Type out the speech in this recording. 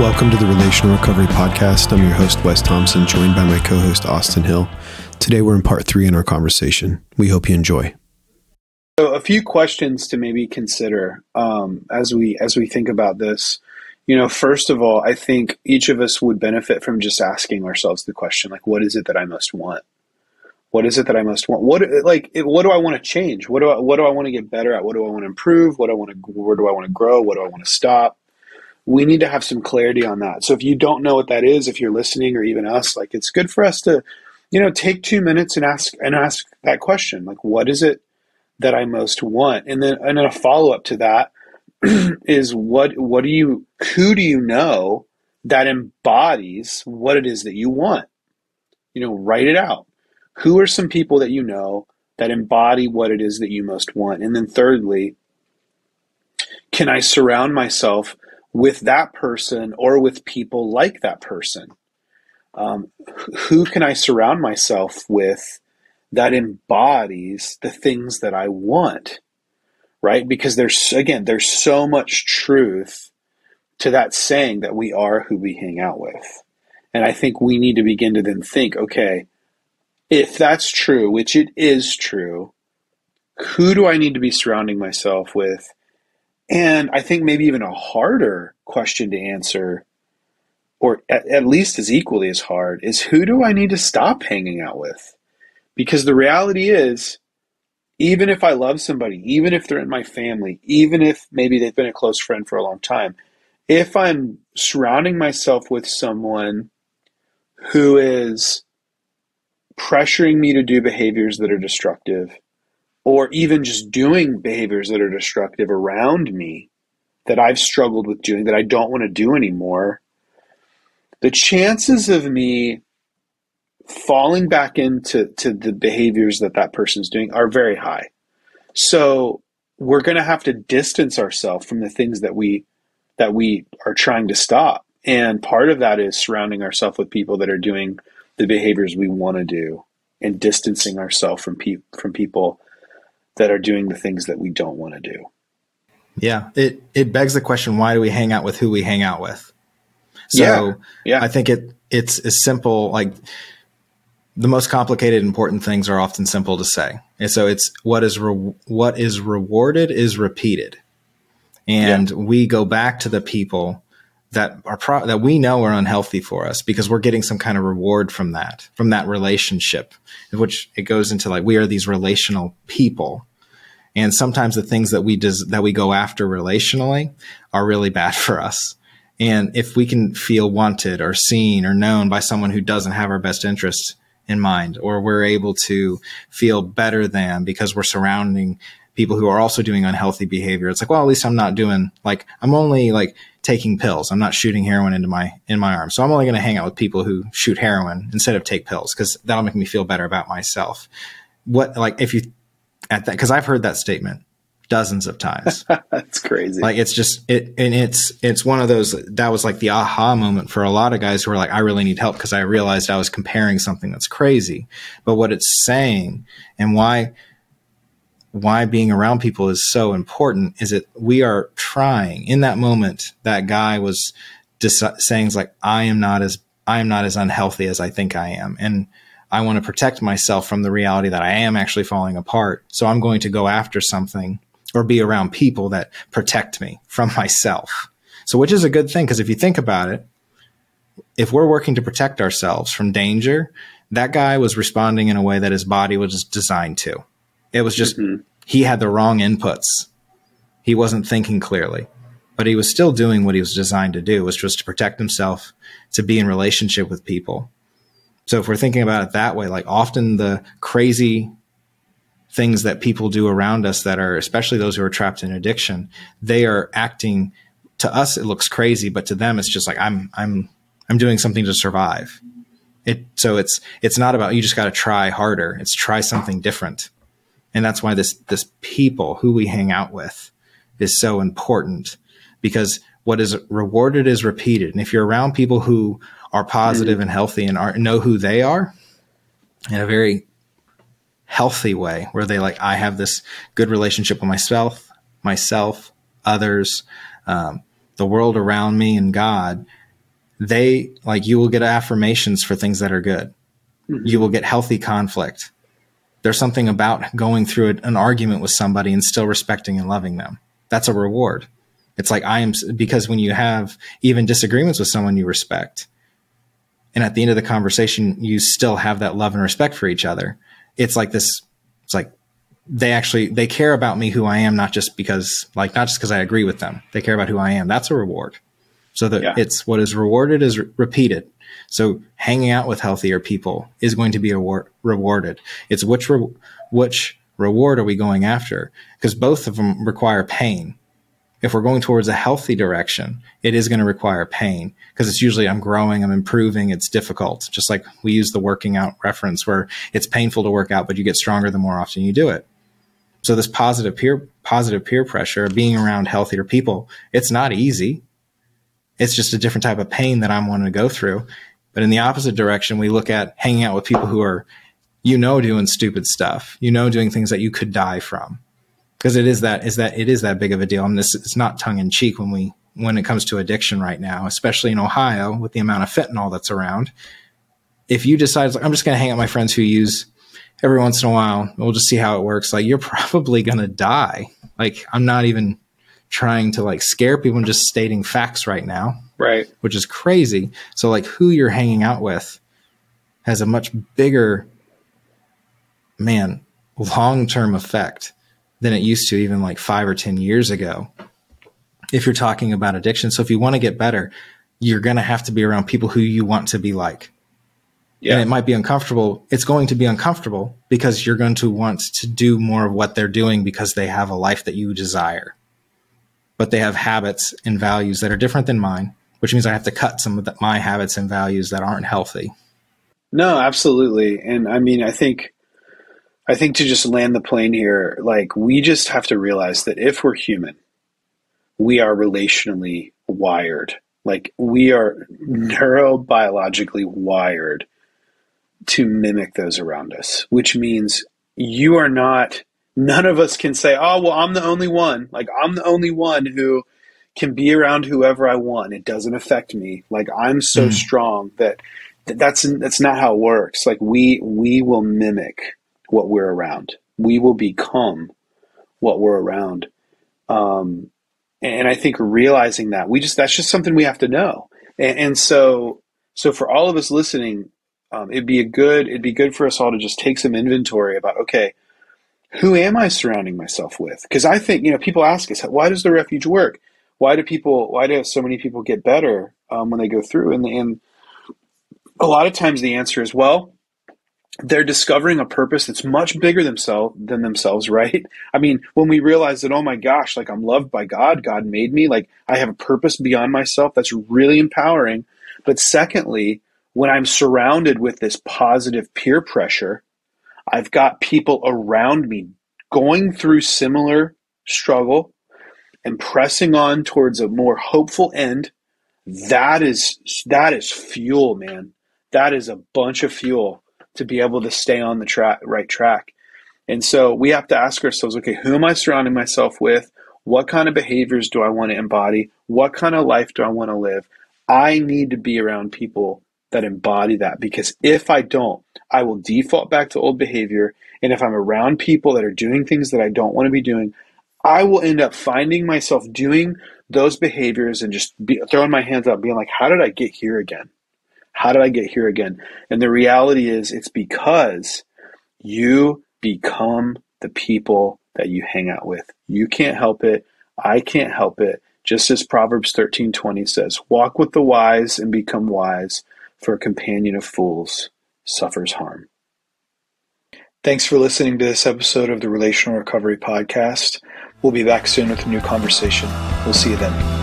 Welcome to the Relational Recovery Podcast. I'm your host, Wes Thompson, joined by my co host, Austin Hill. Today, we're in part three in our conversation. We hope you enjoy. So, a few questions to maybe consider um, as we as we think about this. You know, first of all, I think each of us would benefit from just asking ourselves the question, like, what is it that I most want? What is it that I most want? What like what do I want to change? What do I what do I want to get better at? What do I want to improve? What do I want to where do I want to grow? What do I want to stop? We need to have some clarity on that. So if you don't know what that is, if you're listening or even us, like it's good for us to, you know, take two minutes and ask and ask that question. Like, what is it that I most want? And then and then a follow up to that is what what do you who do you know that embodies what it is that you want? You know, write it out who are some people that you know that embody what it is that you most want? And then thirdly, can I surround myself with that person or with people like that person? Um, who can I surround myself with that embodies the things that I want? Right? Because there's, again, there's so much truth to that saying that we are who we hang out with. And I think we need to begin to then think, okay, if that's true, which it is true, who do I need to be surrounding myself with? And I think maybe even a harder question to answer, or at, at, least as equally as hard, is who do I need to stop hanging out with? Because the reality is, even if I love somebody, even if they're in my family, even if maybe they've been a close friend for a long time, if I'm surrounding myself with someone who is pressuring me to do behaviors that are destructive, or even just doing behaviors that are destructive around me that I've struggled with doing that I don't want to do anymore, the chances of me falling back into to the behaviors that that person's doing are very high. So we're going to have to distance ourselves from the things that we that we are trying to stop. And part of that is surrounding ourselves with people that are doing the behaviors we want to do and distancing ourselves from pe- from people that are doing the things that we don't want to do. Yeah, it it begs the question: Why do we hang out with who we hang out with? So yeah, yeah. I think it it's as simple like the most complicated important things are often simple to say. And so it's what is re- what is rewarded is repeated. And yeah. we go back to the people that are pro- that we know are unhealthy for us because we're getting some kind of reward from that from that relationship which it goes into like we are these relational people and sometimes the things that we des- that we go after relationally are really bad for us and if we can feel wanted or seen or known by someone who doesn't have our best interests in mind or we're able to feel better than because we're surrounding people who are also doing unhealthy behavior it's like well at least i'm not doing like i'm only like taking pills. I'm not shooting heroin into my in my arm. So I'm only going to hang out with people who shoot heroin instead of take pills because that'll make me feel better about myself. What like if you at that because I've heard that statement dozens of times. That's crazy. Like it's just it and it's it's one of those that was like the aha moment for a lot of guys who are like I really need help because I realized I was comparing something that's crazy. But what it's saying and why why being around people is so important is that we are trying in that moment that guy was dis- saying like i am not as i am not as unhealthy as i think i am and i want to protect myself from the reality that i am actually falling apart so i'm going to go after something or be around people that protect me from myself so which is a good thing because if you think about it if we're working to protect ourselves from danger that guy was responding in a way that his body was designed to it was just mm-hmm. he had the wrong inputs. He wasn't thinking clearly, but he was still doing what he was designed to do, which was to protect himself, to be in relationship with people. So if we're thinking about it that way, like often the crazy things that people do around us that are especially those who are trapped in addiction, they are acting to us it looks crazy, but to them it's just like I'm I'm I'm doing something to survive. It so it's it's not about you just got to try harder. It's try something different and that's why this this people who we hang out with is so important because what is rewarded is repeated and if you're around people who are positive mm-hmm. and healthy and are, know who they are in a very healthy way where they like i have this good relationship with myself myself others um, the world around me and god they like you will get affirmations for things that are good. Mm-hmm. You will get healthy conflict. There's something about going through an argument with somebody and still respecting and loving them. That's a reward. It's like I am because when you have even disagreements with someone you respect, and at the end of the conversation you still have that love and respect for each other. It's like this. It's like they actually they care about me who I am, not just because like not just because I agree with them. They care about who I am. That's a reward. So that yeah. it's what is rewarded is re- repeated. So hanging out with healthier people is going to be award- rewarded. It's which re- which reward are we going after? Because both of them require pain. If we're going towards a healthy direction, it is going to require pain because it's usually I'm growing, I'm improving, it's difficult. Just like we use the working out reference where it's painful to work out, but you get stronger the more often you do it. So this positive peer positive peer pressure, being around healthier people, it's not easy. It's just a different type of pain that I'm wanting to go through. But in the opposite direction, we look at hanging out with people who are, you know, doing stupid stuff, you know, doing things that you could die from. Because it is that is that it is that big of a deal. And this is not tongue in cheek when we when it comes to addiction right now, especially in Ohio with the amount of fentanyl that's around. If you decide, like, I'm just going to hang out with my friends who use every once in a while. We'll just see how it works. Like you're probably going to die. Like I'm not even trying to like scare people. I'm just stating facts right now. Right. Which is crazy. So like who you're hanging out with has a much bigger man long-term effect than it used to even like 5 or 10 years ago. If you're talking about addiction. So if you want to get better, you're going to have to be around people who you want to be like. Yeah. And it might be uncomfortable. It's going to be uncomfortable because you're going to want to do more of what they're doing because they have a life that you desire. But they have habits and values that are different than mine, which means I have to cut some of the, my habits and values that aren't healthy. No, absolutely. And I mean, I think I think to just land the plane here, like we just have to realize that if we're human, we are relationally wired. Like we are neurobiologically wired to mimic those around us, which means you are not, none of us can say, oh, well, I'm the only one. Like, I'm the only one who can be around whoever I want. It doesn't affect me. Like, I'm so mm. strong that that's, that's not how it works. Like, we, we will mimic what we're around, we will become what we're around. Um, and I think realizing that we just, that's just something we have to know. And, and so, so for all of us listening, um, it'd be a good it'd be good for us all to just take some inventory about okay who am i surrounding myself with because i think you know people ask us why does the refuge work why do people why do so many people get better um, when they go through and, and a lot of times the answer is well they're discovering a purpose that's much bigger themselves than themselves right i mean when we realize that oh my gosh like i'm loved by god god made me like i have a purpose beyond myself that's really empowering but secondly when I'm surrounded with this positive peer pressure, I've got people around me going through similar struggle and pressing on towards a more hopeful end. That is that is fuel, man. That is a bunch of fuel to be able to stay on the track right track. And so we have to ask ourselves, okay, who am I surrounding myself with? What kind of behaviors do I want to embody? What kind of life do I want to live? I need to be around people that embody that because if I don't, I will default back to old behavior. And if I'm around people that are doing things that I don't want to be doing, I will end up finding myself doing those behaviors and just be, throwing my hands up, being like, how did I get here again? How did I get here again? And the reality is, it's because you become the people that you hang out with. You can't help it. I can't help it. Just as Proverbs 13:20 says, walk with the wise and become wise for a companion of fools suffers harm. Thanks for listening to this episode of the Relational Recovery Podcast. We'll be back soon with a new conversation. We'll see you then.